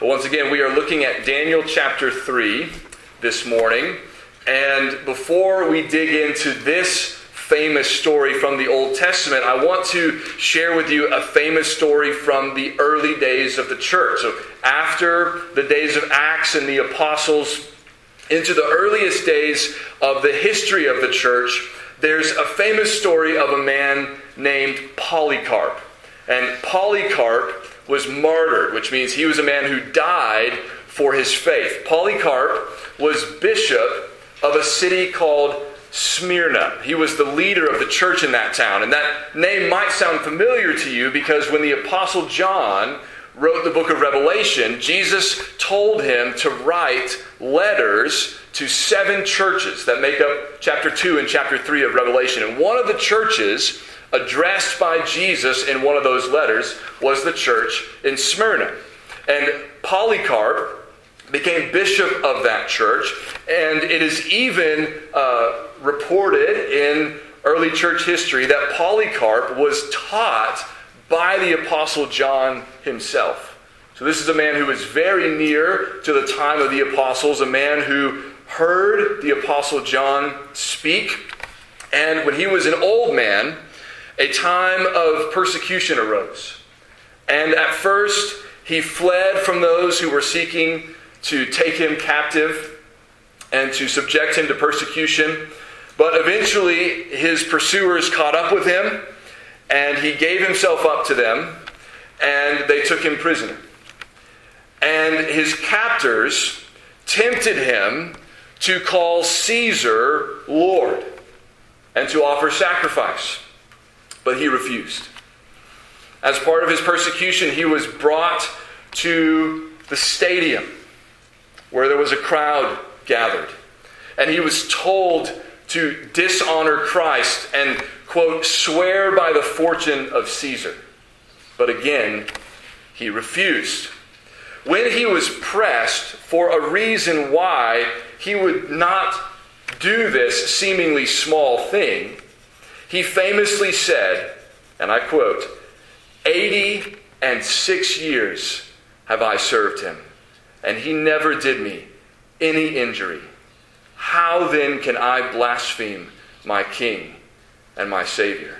But once again, we are looking at Daniel chapter 3 this morning. And before we dig into this famous story from the Old Testament, I want to share with you a famous story from the early days of the church. So, after the days of Acts and the apostles, into the earliest days of the history of the church, there's a famous story of a man named Polycarp. And Polycarp was martyred, which means he was a man who died for his faith. Polycarp was bishop of a city called Smyrna. He was the leader of the church in that town. And that name might sound familiar to you because when the Apostle John wrote the book of Revelation, Jesus told him to write letters to seven churches that make up chapter 2 and chapter 3 of Revelation. And one of the churches addressed by Jesus in one of those letters was the church in Smyrna. And Polycarp became bishop of that church, and it is even uh, reported in early church history that Polycarp was taught by the Apostle John himself. So, this is a man who was very near to the time of the apostles, a man who heard the Apostle John speak. And when he was an old man, a time of persecution arose. And at first, he fled from those who were seeking to take him captive and to subject him to persecution. But eventually, his pursuers caught up with him, and he gave himself up to them, and they took him prisoner. And his captors tempted him to call Caesar Lord and to offer sacrifice but he refused. As part of his persecution, he was brought to the stadium where there was a crowd gathered. And he was told to dishonor Christ and, quote, swear by the fortune of Caesar. But again, he refused. When he was pressed for a reason why he would not do this seemingly small thing, he famously said, and I quote, 80 and six years have I served him, and he never did me any injury. How then can I blaspheme my King and my Savior?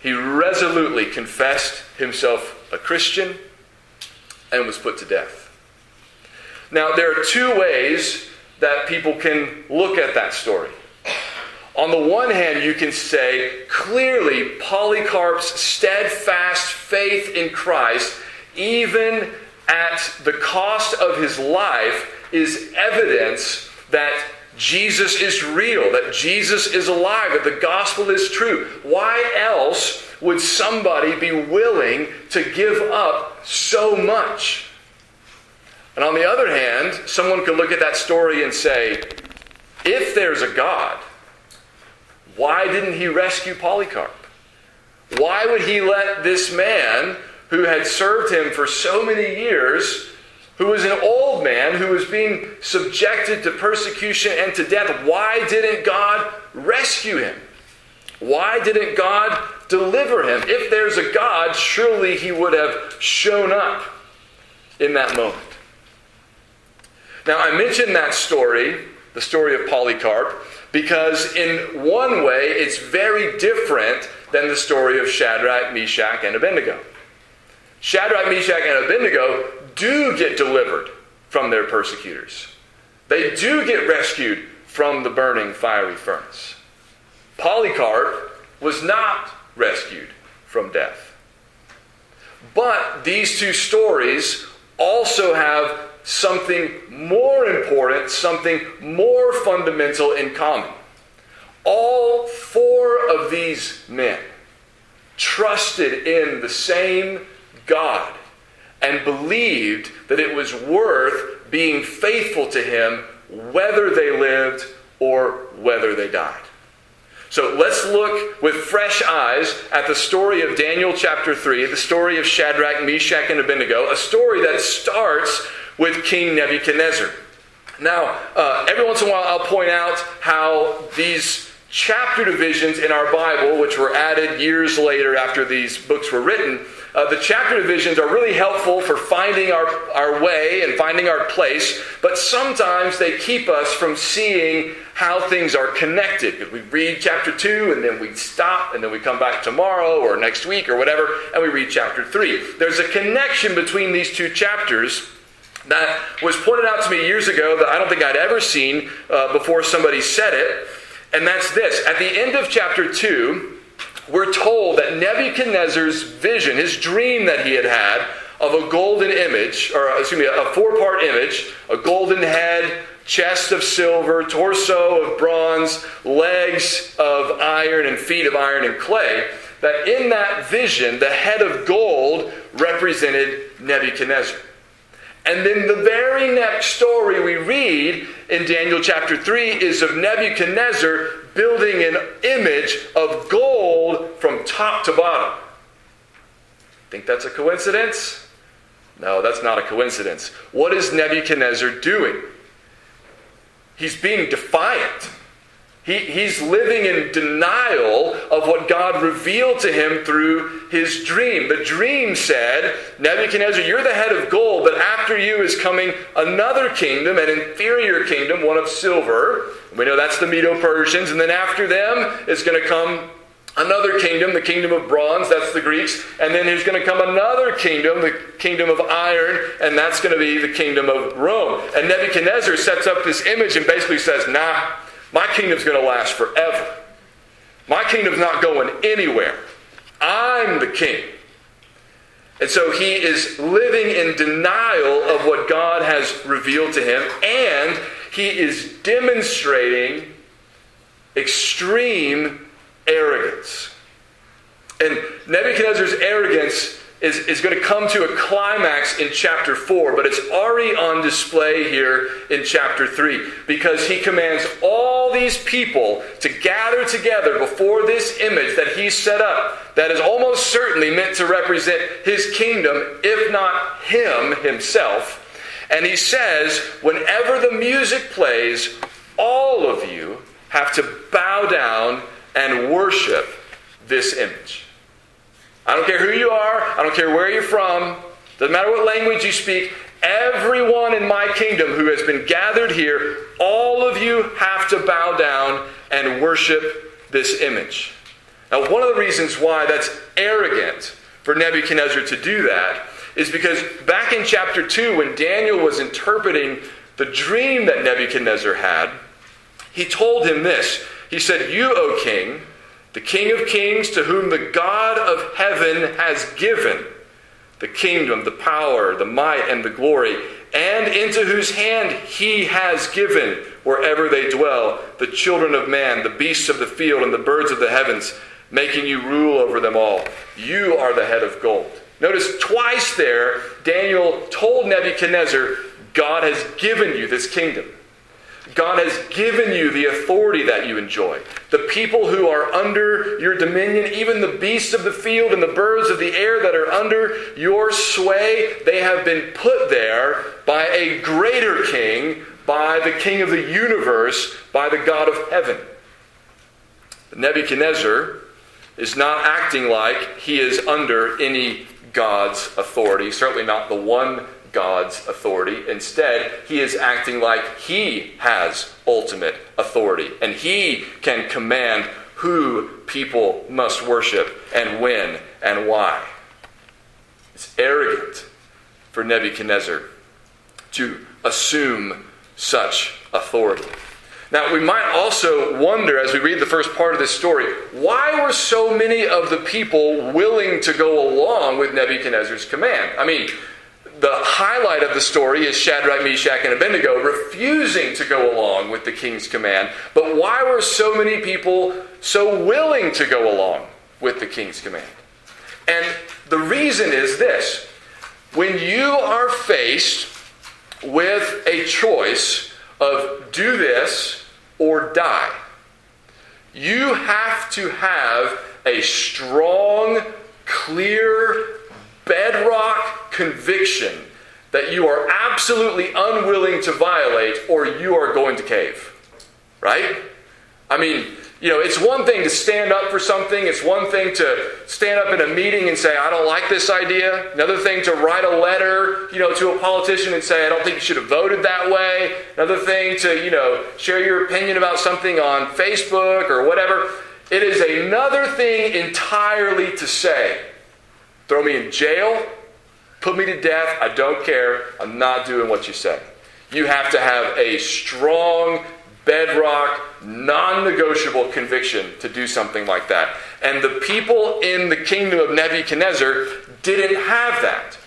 He resolutely confessed himself a Christian and was put to death. Now, there are two ways that people can look at that story. On the one hand, you can say clearly Polycarp's steadfast faith in Christ, even at the cost of his life, is evidence that Jesus is real, that Jesus is alive, that the gospel is true. Why else would somebody be willing to give up so much? And on the other hand, someone could look at that story and say, if there's a God, why didn't he rescue Polycarp? Why would he let this man who had served him for so many years, who was an old man who was being subjected to persecution and to death, why didn't God rescue him? Why didn't God deliver him? If there's a God, surely he would have shown up in that moment. Now, I mentioned that story, the story of Polycarp, because in one way it's very different than the story of Shadrach, Meshach, and Abednego. Shadrach, Meshach, and Abednego do get delivered from their persecutors. They do get rescued from the burning fiery furnace. Polycarp was not rescued from death. But these two stories also have something more important, something more fundamental in common. All four of these men trusted in the same God and believed that it was worth being faithful to Him whether they lived or whether they died. So let's look with fresh eyes at the story of Daniel chapter 3, the story of Shadrach, Meshach, and Abednego, a story that starts with King Nebuchadnezzar. Now, uh, every once in a while, I'll point out how these chapter divisions in our Bible, which were added years later after these books were written, Uh, the chapter divisions are really helpful for finding our, our way and finding our place, but sometimes they keep us from seeing how things are connected. Because we read chapter 2 and then we stop and then we come back tomorrow or next week or whatever and we read chapter 3. There's a connection between these two chapters that was pointed out to me years ago that I don't think I'd ever seen uh, before somebody said it. And that's this. At the end of chapter 2, we're told that Nebuchadnezzar's vision, his dream that he had had of a golden image, or excuse me, a four part image, a golden head, chest of silver, torso of bronze, legs of iron, and feet of iron and clay, that in that vision, the head of gold represented Nebuchadnezzar. And then the very next story we read in Daniel chapter 3 is of Nebuchadnezzar building an image of gold from top to bottom. Think that's a coincidence? No, that's not a coincidence. What is Nebuchadnezzar doing? He's being defiant. He, he's living in denial of what God revealed to him through his dream. The dream said, Nebuchadnezzar, you're the head of gold, but after you is coming another kingdom, an inferior kingdom, one of silver. We know that's the Medo Persians. And then after them is going to come another kingdom, the kingdom of bronze, that's the Greeks, and then there's going to come another kingdom, the kingdom of iron, and that's going to be the kingdom of Rome. And Nebuchadnezzar sets up this image and basically says, nah, my kingdom's going to last forever. My kingdom's not going anywhere. I'm the king. And so he is living in denial of what God has revealed to him, and he is demonstrating extreme arrogance. And Nebuchadnezzar's arrogance is, is going to come to a climax in chapter 4, but it's already on display here in chapter 3 because he commands all these people to gather together before this image that he set up that is almost certainly meant to represent his kingdom, if not him himself. And he says, whenever the music plays, all of you have to bow down and worship this image. I don't care who you are, I don't care where you're from, doesn't matter what language you speak, everyone in my kingdom who has been gathered here, all of you have to bow down and worship this image. Now, one of the reasons why that's arrogant for Nebuchadnezzar to do that is because back in chapter 2, when Daniel was interpreting the dream that Nebuchadnezzar had, he told him this. He said, You, O king, the King of kings to whom the God of heaven has given the kingdom, the power, the might, and the glory, and into whose hand he has given, wherever they dwell, the children of man, the beasts of the field, and the birds of the heavens, making you rule over them all. You are the head of gold. Notice twice there, Daniel told Nebuchadnezzar, God has given you this kingdom. God has given you the authority that you enjoy. The people who are under your dominion, even the beasts of the field and the birds of the air that are under your sway, they have been put there by a greater king, by the king of the universe, by the God of heaven. Nebuchadnezzar is not acting like he is under any God's authority, certainly not the one God's authority. Instead, he is acting like he has ultimate authority and he can command who people must worship and when and why. It's arrogant for Nebuchadnezzar to assume such authority. Now, we might also wonder as we read the first part of this story why were so many of the people willing to go along with Nebuchadnezzar's command? I mean, the highlight of the story is Shadrach, Meshach, and Abednego refusing to go along with the king's command. But why were so many people so willing to go along with the king's command? And the reason is this when you are faced with a choice of do this or die, you have to have a strong, clear, bedrock conviction that you are absolutely unwilling to violate or you are going to cave. Right? I mean, You know, it's one thing to stand up for something. It's one thing to stand up in a meeting and say, I don't like this idea. Another thing to write a letter, you know, to a politician and say, I don't think you should have voted that way. Another thing to, you know, share your opinion about something on Facebook or whatever. It is another thing entirely to say, throw me in jail, put me to death, I don't care, I'm not doing what you say. You have to have a strong bedrock, non negotiable conviction to do something like that. And the people in the kingdom of Nebuchadnezzar didn't have that.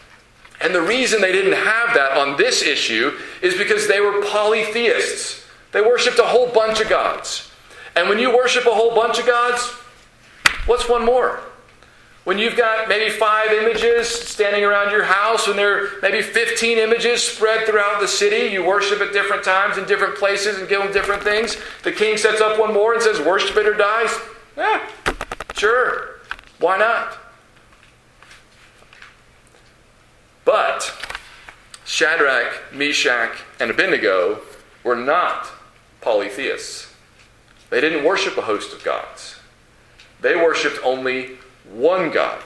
And the reason they didn't have that on this issue is because they were polytheists. They worshiped a whole bunch of gods. And when you worship a whole bunch of gods, what's one more? When you've got maybe five images standing around your house, when there are maybe 15 images spread throughout the city, you worship at different times in different places and give them different things. The king sets up one more and says, Worship it or dies. Yeah, sure. Why not? But Shadrach, Meshach, and Abednego were not polytheists. They didn't worship a host of gods. They worshiped only one God.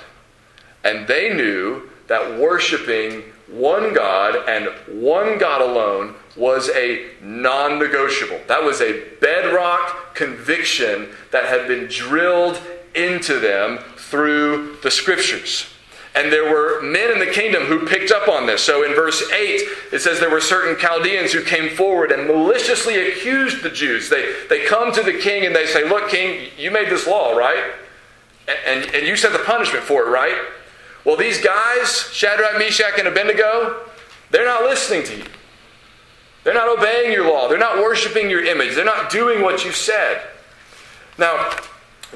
And they knew that worshiping one God and one God alone was a non negotiable. That was a bedrock conviction that had been drilled into them through the scriptures. And there were men in the kingdom who picked up on this. So in verse 8, it says there were certain Chaldeans who came forward and maliciously accused the Jews. They, they come to the king and they say, Look, king, you made this law, right? And, and you set the punishment for it, right? Well, these guys, Shadrach, Meshach, and Abednego, they're not listening to you. They're not obeying your law. They're not worshiping your image. They're not doing what you said. Now,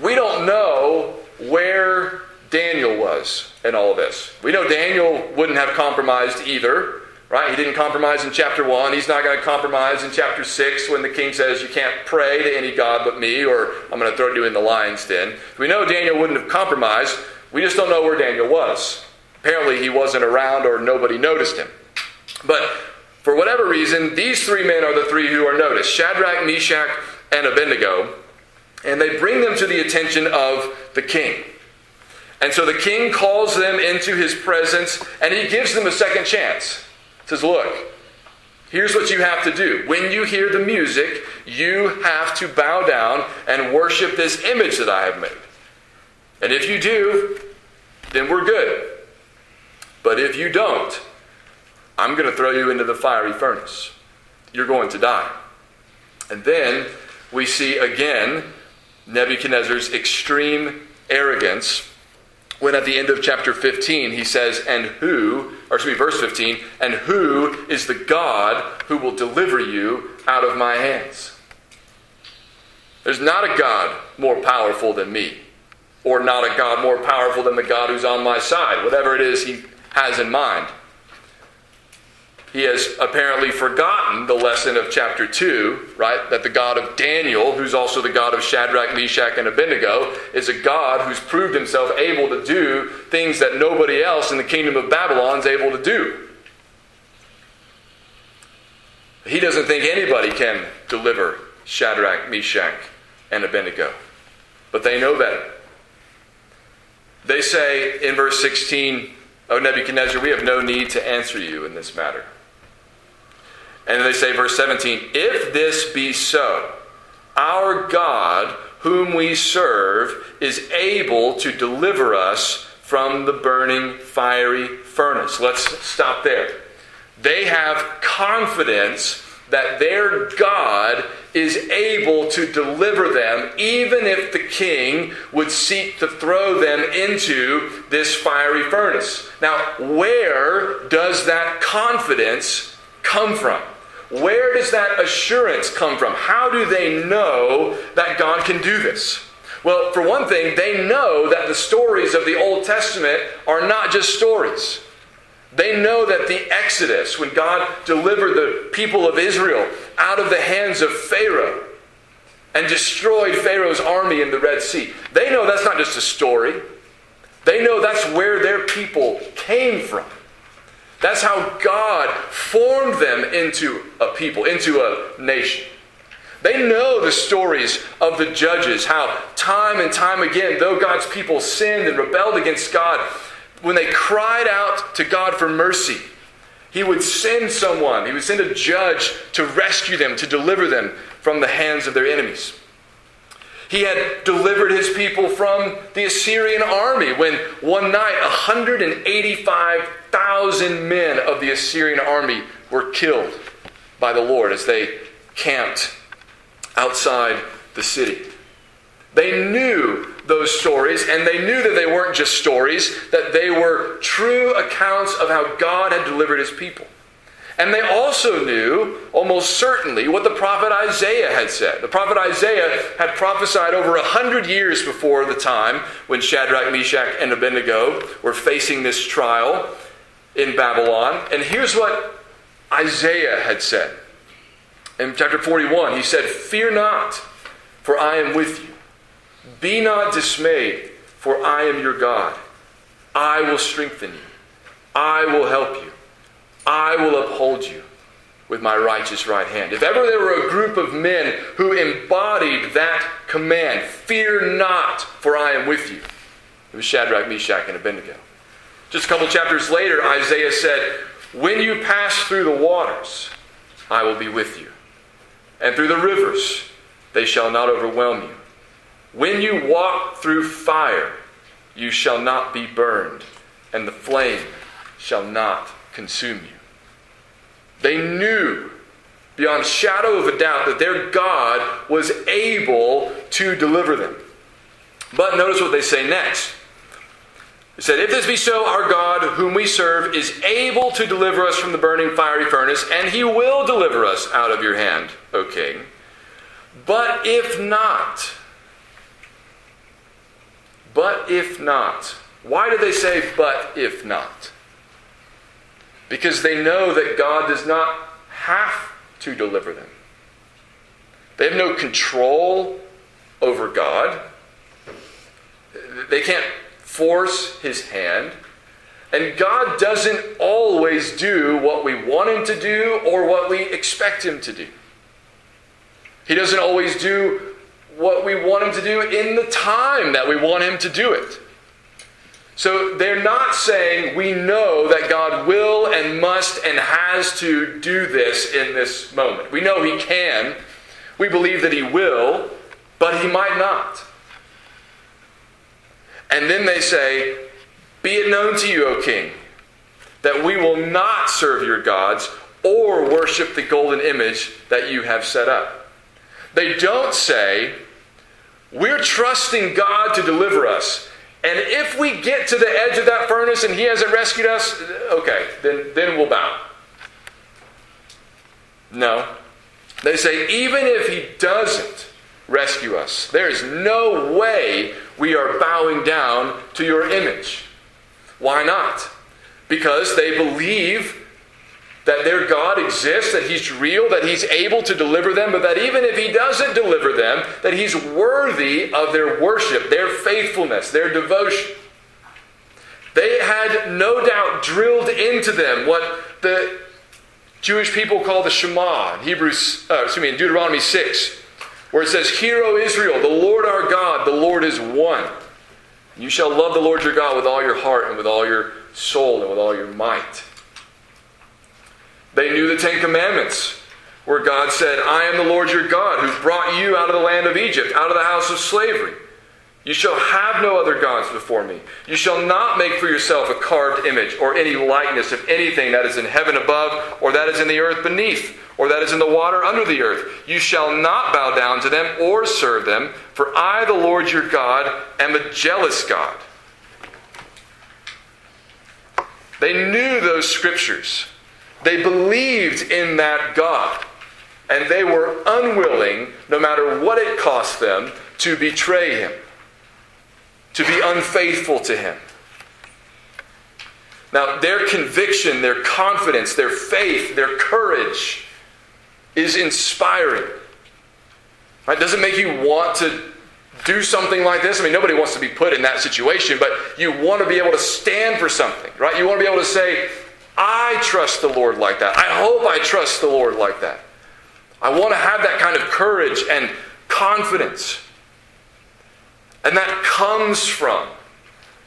we don't know where Daniel was in all of this. We know Daniel wouldn't have compromised either. Right? He didn't compromise in chapter 1. He's not going to compromise in chapter 6 when the king says, You can't pray to any God but me, or I'm going to throw you in the lion's den. We know Daniel wouldn't have compromised. We just don't know where Daniel was. Apparently, he wasn't around or nobody noticed him. But for whatever reason, these three men are the three who are noticed Shadrach, Meshach, and Abednego. And they bring them to the attention of the king. And so the king calls them into his presence and he gives them a second chance says, Look, here's what you have to do. When you hear the music, you have to bow down and worship this image that I have made. And if you do, then we're good. But if you don't, I'm going to throw you into the fiery furnace. You're going to die. And then we see again Nebuchadnezzar's extreme arrogance when at the end of chapter 15 he says, And who, or excuse me, verse 15, and who is the God who will deliver you out of my hands? There's not a God more powerful than me, or not a God more powerful than the God who's on my side, whatever it is he has in mind. He has apparently forgotten the lesson of chapter 2, right? That the God of Daniel, who's also the God of Shadrach, Meshach, and Abednego, is a God who's proved himself able to do things that nobody else in the kingdom of Babylon is able to do. He doesn't think anybody can deliver Shadrach, Meshach, and Abednego. But they know better. They say in verse 16, O Nebuchadnezzar, we have no need to answer you in this matter. And then they say, verse 17, if this be so, our God, whom we serve, is able to deliver us from the burning fiery furnace. Let's stop there. They have confidence that their God is able to deliver them, even if the king would seek to throw them into this fiery furnace. Now, where does that confidence come from? Where does that assurance come from? How do they know that God can do this? Well, for one thing, they know that the stories of the Old Testament are not just stories. They know that the Exodus, when God delivered the people of Israel out of the hands of Pharaoh and destroyed Pharaoh's army in the Red Sea, they know that's not just a story. They know that's where their people came from. That's how God formed them into a people, into a nation. They know the stories of the judges, how time and time again, though God's people sinned and rebelled against God, when they cried out to God for mercy, He would send someone, He would send a judge to rescue them, to deliver them from the hands of their enemies. He had delivered his people from the Assyrian army when one night 185,000 men of the Assyrian army were killed by the Lord as they camped outside the city. They knew those stories, and they knew that they weren't just stories, that they were true accounts of how God had delivered his people. And they also knew, almost certainly, what the prophet Isaiah had said. The prophet Isaiah had prophesied over a hundred years before the time when Shadrach, Meshach, and Abednego were facing this trial in Babylon. And here's what Isaiah had said. In chapter 41, he said, Fear not, for I am with you. Be not dismayed, for I am your God. I will strengthen you. I will help you. I will uphold you with my righteous right hand. If ever there were a group of men who embodied that command, fear not, for I am with you, it was Shadrach, Meshach, and Abednego. Just a couple chapters later, Isaiah said, When you pass through the waters, I will be with you. And through the rivers, they shall not overwhelm you. When you walk through fire, you shall not be burned, and the flame shall not consume you. They knew beyond shadow of a doubt that their God was able to deliver them. But notice what they say next. They said, If this be so, our God, whom we serve, is able to deliver us from the burning fiery furnace, and he will deliver us out of your hand, O king. But if not, but if not, why do they say, but if not? Because they know that God does not have to deliver them. They have no control over God. They can't force his hand. And God doesn't always do what we want him to do or what we expect him to do. He doesn't always do what we want him to do in the time that we want him to do it. So they're not saying we know that God will and must and has to do this in this moment. We know He can. We believe that He will, but He might not. And then they say, Be it known to you, O King, that we will not serve your gods or worship the golden image that you have set up. They don't say, We're trusting God to deliver us. And if we get to the edge of that furnace and he hasn't rescued us, okay, then, then we'll bow. No. They say, even if he doesn't rescue us, there is no way we are bowing down to your image. Why not? Because they believe that their God exists, that He's real, that He's able to deliver them, but that even if He doesn't deliver them, that He's worthy of their worship, their faithfulness, their devotion. They had no doubt drilled into them what the Jewish people call the Shema in Hebrews, uh, excuse me, in Deuteronomy 6, where it says, Hear, O Israel, the Lord our God, the Lord is one. You shall love the Lord your God with all your heart and with all your soul and with all your might. They knew the Ten Commandments, where God said, I am the Lord your God, who brought you out of the land of Egypt, out of the house of slavery. You shall have no other gods before me. You shall not make for yourself a carved image or any likeness of anything that is in heaven above, or that is in the earth beneath, or that is in the water under the earth. You shall not bow down to them or serve them, for I, the Lord your God, am a jealous God. They knew those scriptures. They believed in that God. And they were unwilling, no matter what it cost them, to betray him, to be unfaithful to him. Now, their conviction, their confidence, their faith, their courage is inspiring. Right? Does it make you want to do something like this? I mean, nobody wants to be put in that situation, but you want to be able to stand for something, right? You want to be able to say, I trust the Lord like that. I hope I trust the Lord like that. I want to have that kind of courage and confidence. And that comes from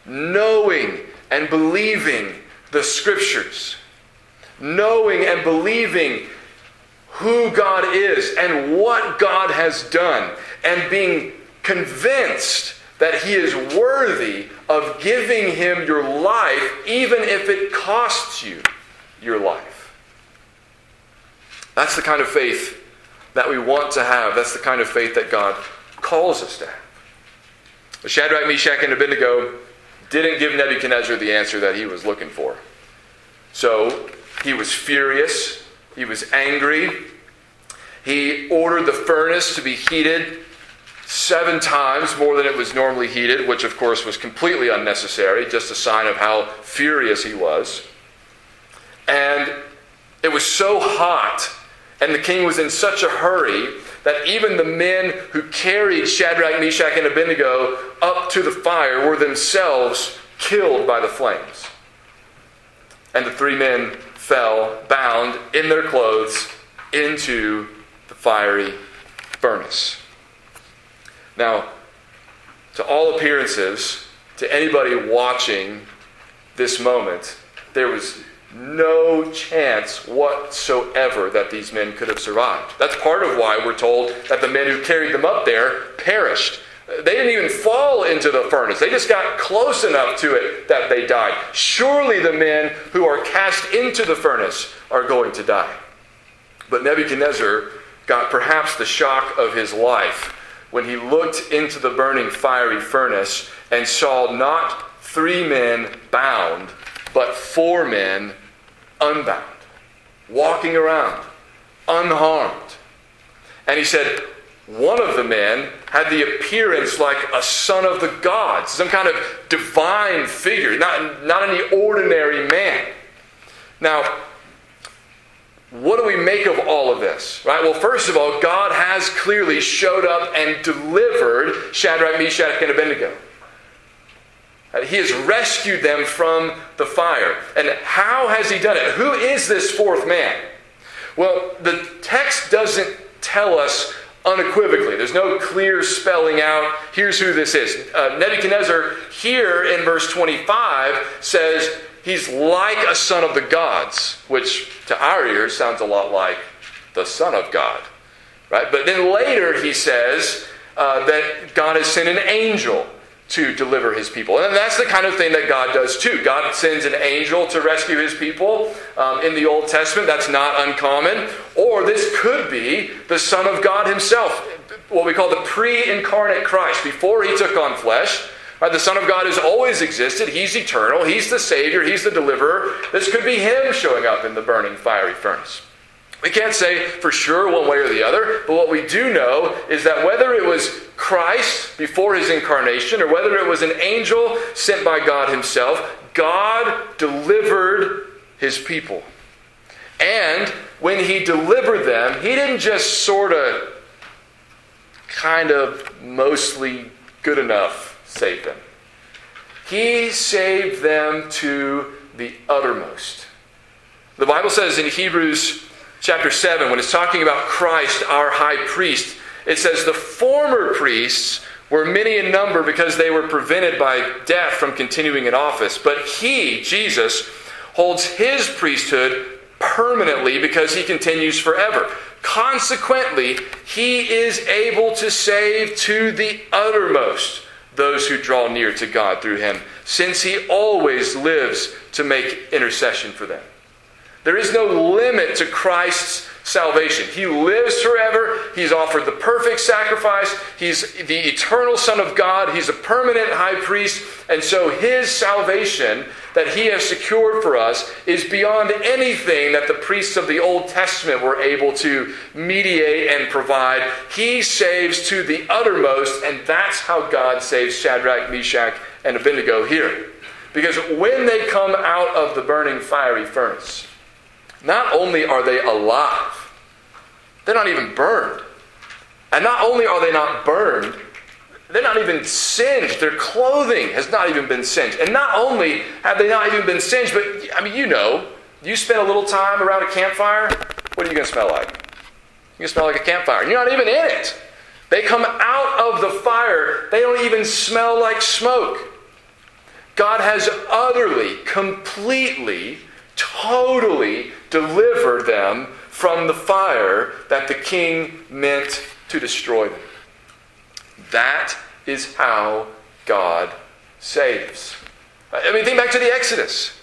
knowing and believing the scriptures, knowing and believing who God is and what God has done, and being convinced that He is worthy of giving Him your life, even if it costs you your life. That's the kind of faith that we want to have. That's the kind of faith that God calls us to have. Shadrach, Meshach, and Abednego didn't give Nebuchadnezzar the answer that he was looking for. So he was furious, he was angry. He ordered the furnace to be heated seven times more than it was normally heated, which of course was completely unnecessary, just a sign of how furious he was. And it was so hot, and the king was in such a hurry that even the men who carried Shadrach, Meshach, and Abednego up to the fire were themselves killed by the flames. And the three men fell, bound in their clothes, into the fiery furnace. Now, to all appearances, to anybody watching this moment, there was no chance whatsoever that these men could have survived. That's part of why we're told that the men who carried them up there perished. They didn't even fall into the furnace. They just got close enough to it that they died. Surely the men who are cast into the furnace are going to die. But Nebuchadnezzar got perhaps the shock of his life when he looked into the burning fiery furnace and saw not three men bound, but four men unbound, walking around, unharmed. And he said, one of the men had the appearance like a son of the gods, some kind of divine figure, not, not any ordinary man. Now, what do we make of all of this? Right? Well, first of all, God has clearly showed up and delivered Shadrach, Meshach, and Abednego. He has rescued them from the fire. And how has he done it? Who is this fourth man? Well, the text doesn't tell us unequivocally. There's no clear spelling out, here's who this is. Uh, Nebuchadnezzar, here in verse 25, says he's like a son of the gods, which to our ears sounds a lot like the Son of God. Right? But then later he says uh, that God has sent an angel to deliver his people. And that's the kind of thing that God does too. God sends an angel to rescue his people um, in the Old Testament. That's not uncommon. Or this could be the Son of God himself, what we call the pre incarnate Christ. Before he took on flesh, right, the Son of God has always existed. He's eternal. He's the Savior. He's the deliverer. This could be him showing up in the burning fiery furnace. We can't say for sure one way or the other, but what we do know is that whether it was Christ before his incarnation or whether it was an angel sent by God himself, God delivered his people. And when he delivered them, he didn't just sort of, kind of, mostly good enough save them. He saved them to the uttermost. The Bible says in Hebrews chapter 7, when it's talking about Christ, our high priest, it says, The former priests were many in number because they were prevented by death from continuing in office. But he, Jesus, holds his priesthood permanently because he continues forever. Consequently, he is able to save to the uttermost those who draw near to God through him, since he always lives to make intercession for them. There is no limit to Christ's salvation. He lives forever. He's offered the perfect sacrifice. He's the eternal Son of God. He's a permanent high priest. And so his salvation that he has secured for us is beyond anything that the priests of the Old Testament were able to mediate and provide. He saves to the uttermost, and that's how God saves Shadrach, Meshach, and Abednego here. Because when they come out of the burning fiery furnace, not only are they alive, they're not even burned. And not only are they not burned, they're not even singed. Their clothing has not even been singed. And not only have they not even been singed, but I mean, you know, you spend a little time around a campfire, what are you going to smell like? You're You can smell like a campfire. You're not even in it. They come out of the fire, they don't even smell like smoke. God has utterly, completely, totally delivered them from the fire that the king meant to destroy them. That is how God saves. I mean, think back to the Exodus.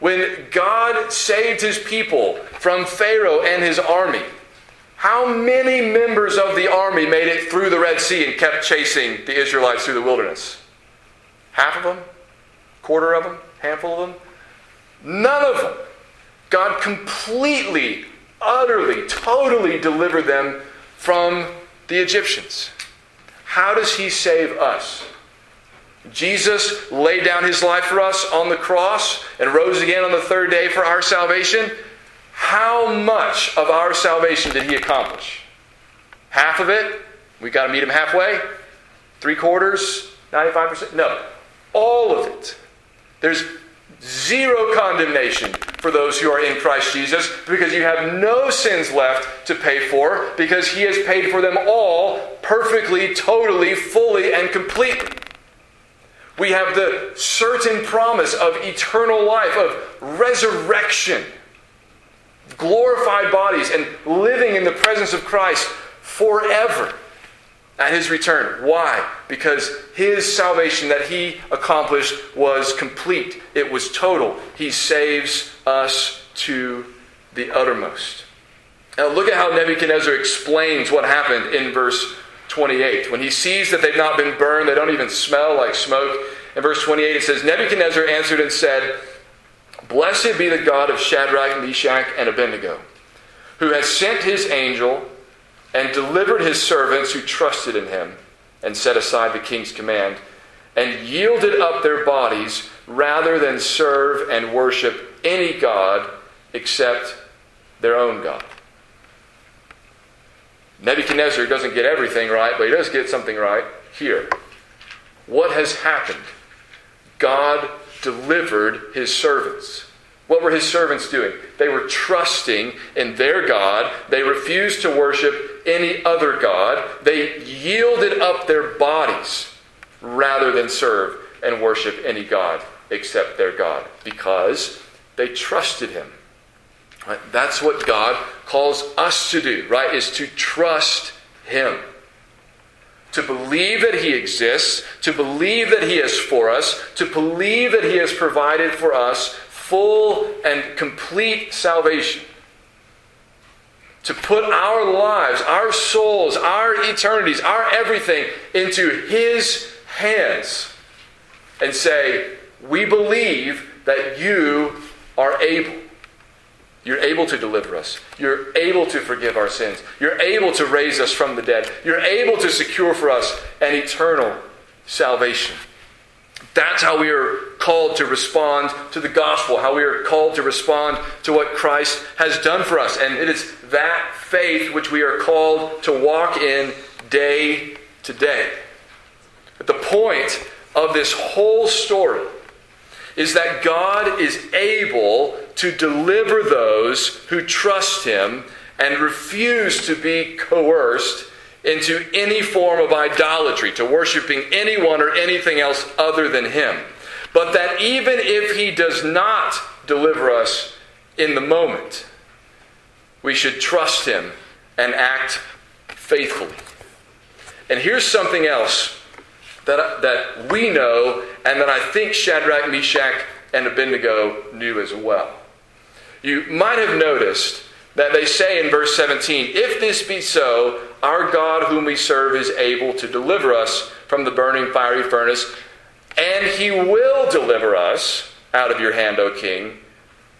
When God saved his people from Pharaoh and his army, how many members of the army made it through the Red Sea and kept chasing the Israelites through the wilderness? Half of them? Quarter of them? Handful of them? None of them. God completely, utterly, totally delivered them from the Egyptians. How does he save us? Jesus laid down his life for us on the cross and rose again on the third day for our salvation. How much of our salvation did he accomplish? Half of it? We got to meet him halfway? Three quarters? 95%? No. All of it. There's zero condemnation for those who are in Christ Jesus because you have no sins left to pay for because he has paid for them all perfectly, totally, fully, and completely. We have the certain promise of eternal life, of resurrection glorified bodies and living in the presence of Christ forever at his return. Why? Because his salvation that he accomplished was complete, it was total. He saves us to the uttermost. Now, look at how Nebuchadnezzar explains what happened in verse 28. When he sees that they've not been burned, they don't even smell like smoke. In verse 28, it says Nebuchadnezzar answered and said, Blessed be the God of Shadrach, Meshach, and Abednego, who has sent his angel and delivered his servants who trusted in him and set aside the king's command and yielded up their bodies rather than serve and worship any God except their own God. Nebuchadnezzar doesn't get everything right, but he does get something right here. What has happened? God delivered his servants. What were his servants doing? They were trusting in their God. They refused to worship any other God. They yielded up their bodies rather than serve and worship any God except their God because they trusted him. That's what God calls us to do, right? Is to trust him to believe that He exists, to believe that He is for us, to believe that He has provided for us full and complete salvation. To put our lives, our souls, our eternities, our everything into His hands and say, We believe that you are able. You're able to deliver us. You're able to forgive our sins. You're able to raise us from the dead. You're able to secure for us an eternal salvation. That's how we are called to respond to the gospel, how we are called to respond to what Christ has done for us. And it is that faith which we are called to walk in day to day. But the point of this whole story is that God is able to deliver those who trust Him and refuse to be coerced into any form of idolatry, to worshiping anyone or anything else other than Him. But that even if He does not deliver us in the moment, we should trust Him and act faithfully. And here's something else that, that we know and that I think Shadrach, Meshach, and Abednego knew as well. You might have noticed that they say in verse 17, If this be so, our God whom we serve is able to deliver us from the burning fiery furnace, and he will deliver us out of your hand, O king.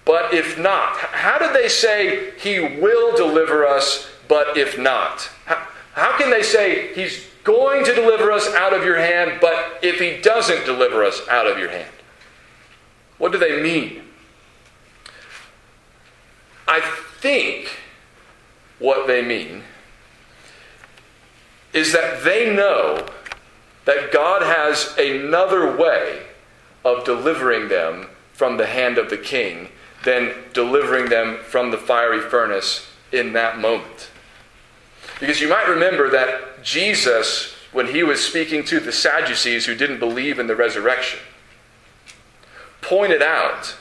But if not, how did they say he will deliver us, but if not? How, how can they say he's going to deliver us out of your hand, but if he doesn't deliver us out of your hand? What do they mean? I think what they mean is that they know that God has another way of delivering them from the hand of the king than delivering them from the fiery furnace in that moment. Because you might remember that Jesus, when he was speaking to the Sadducees who didn't believe in the resurrection, pointed out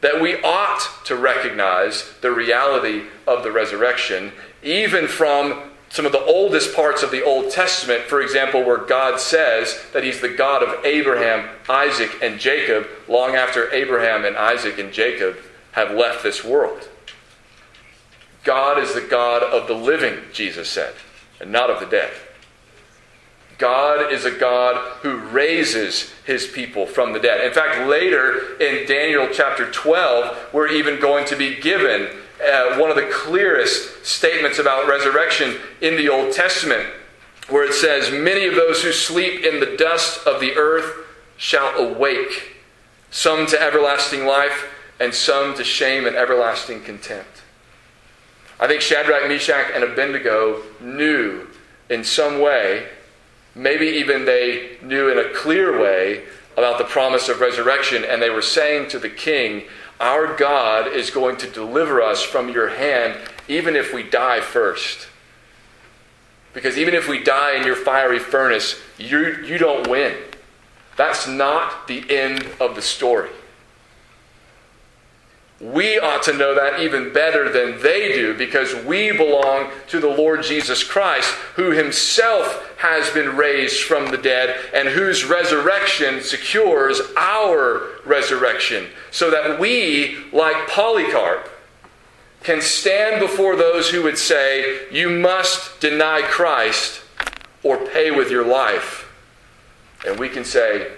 that we ought to recognize the reality of the resurrection, even from some of the oldest parts of the Old Testament, for example, where God says that He's the God of Abraham, Isaac, and Jacob, long after Abraham and Isaac and Jacob have left this world. God is the God of the living, Jesus said, and not of the dead. God is a God who raises his people from the dead. In fact, later in Daniel chapter 12, we're even going to be given uh, one of the clearest statements about resurrection in the Old Testament, where it says, Many of those who sleep in the dust of the earth shall awake, some to everlasting life, and some to shame and everlasting contempt. I think Shadrach, Meshach, and Abednego knew in some way, maybe even they knew in a clear way, about the promise of resurrection, and they were saying to the king, Our God is going to deliver us from your hand, even if we die first. Because even if we die in your fiery furnace, you, you don't win. That's not the end of the story. We ought to know that even better than they do because we belong to the Lord Jesus Christ, who himself has been raised from the dead and whose resurrection secures our resurrection. So that we, like Polycarp, can stand before those who would say, You must deny Christ or pay with your life. And we can say,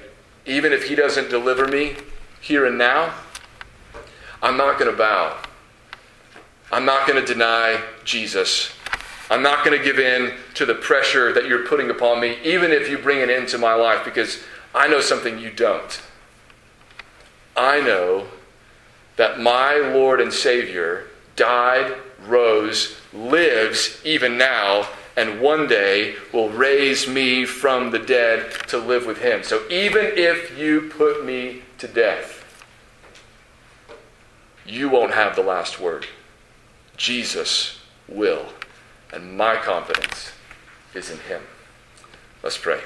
Even if he doesn't deliver me here and now, I'm not going to bow. I'm not going to deny Jesus. I'm not going to give in to the pressure that you're putting upon me, even if you bring an end to my life, because I know something you don't. I know that my Lord and Savior died, rose, lives even now, and one day will raise me from the dead to live with Him. So even if you put me to death, you won't have the last word. Jesus will. And my confidence is in him. Let's pray.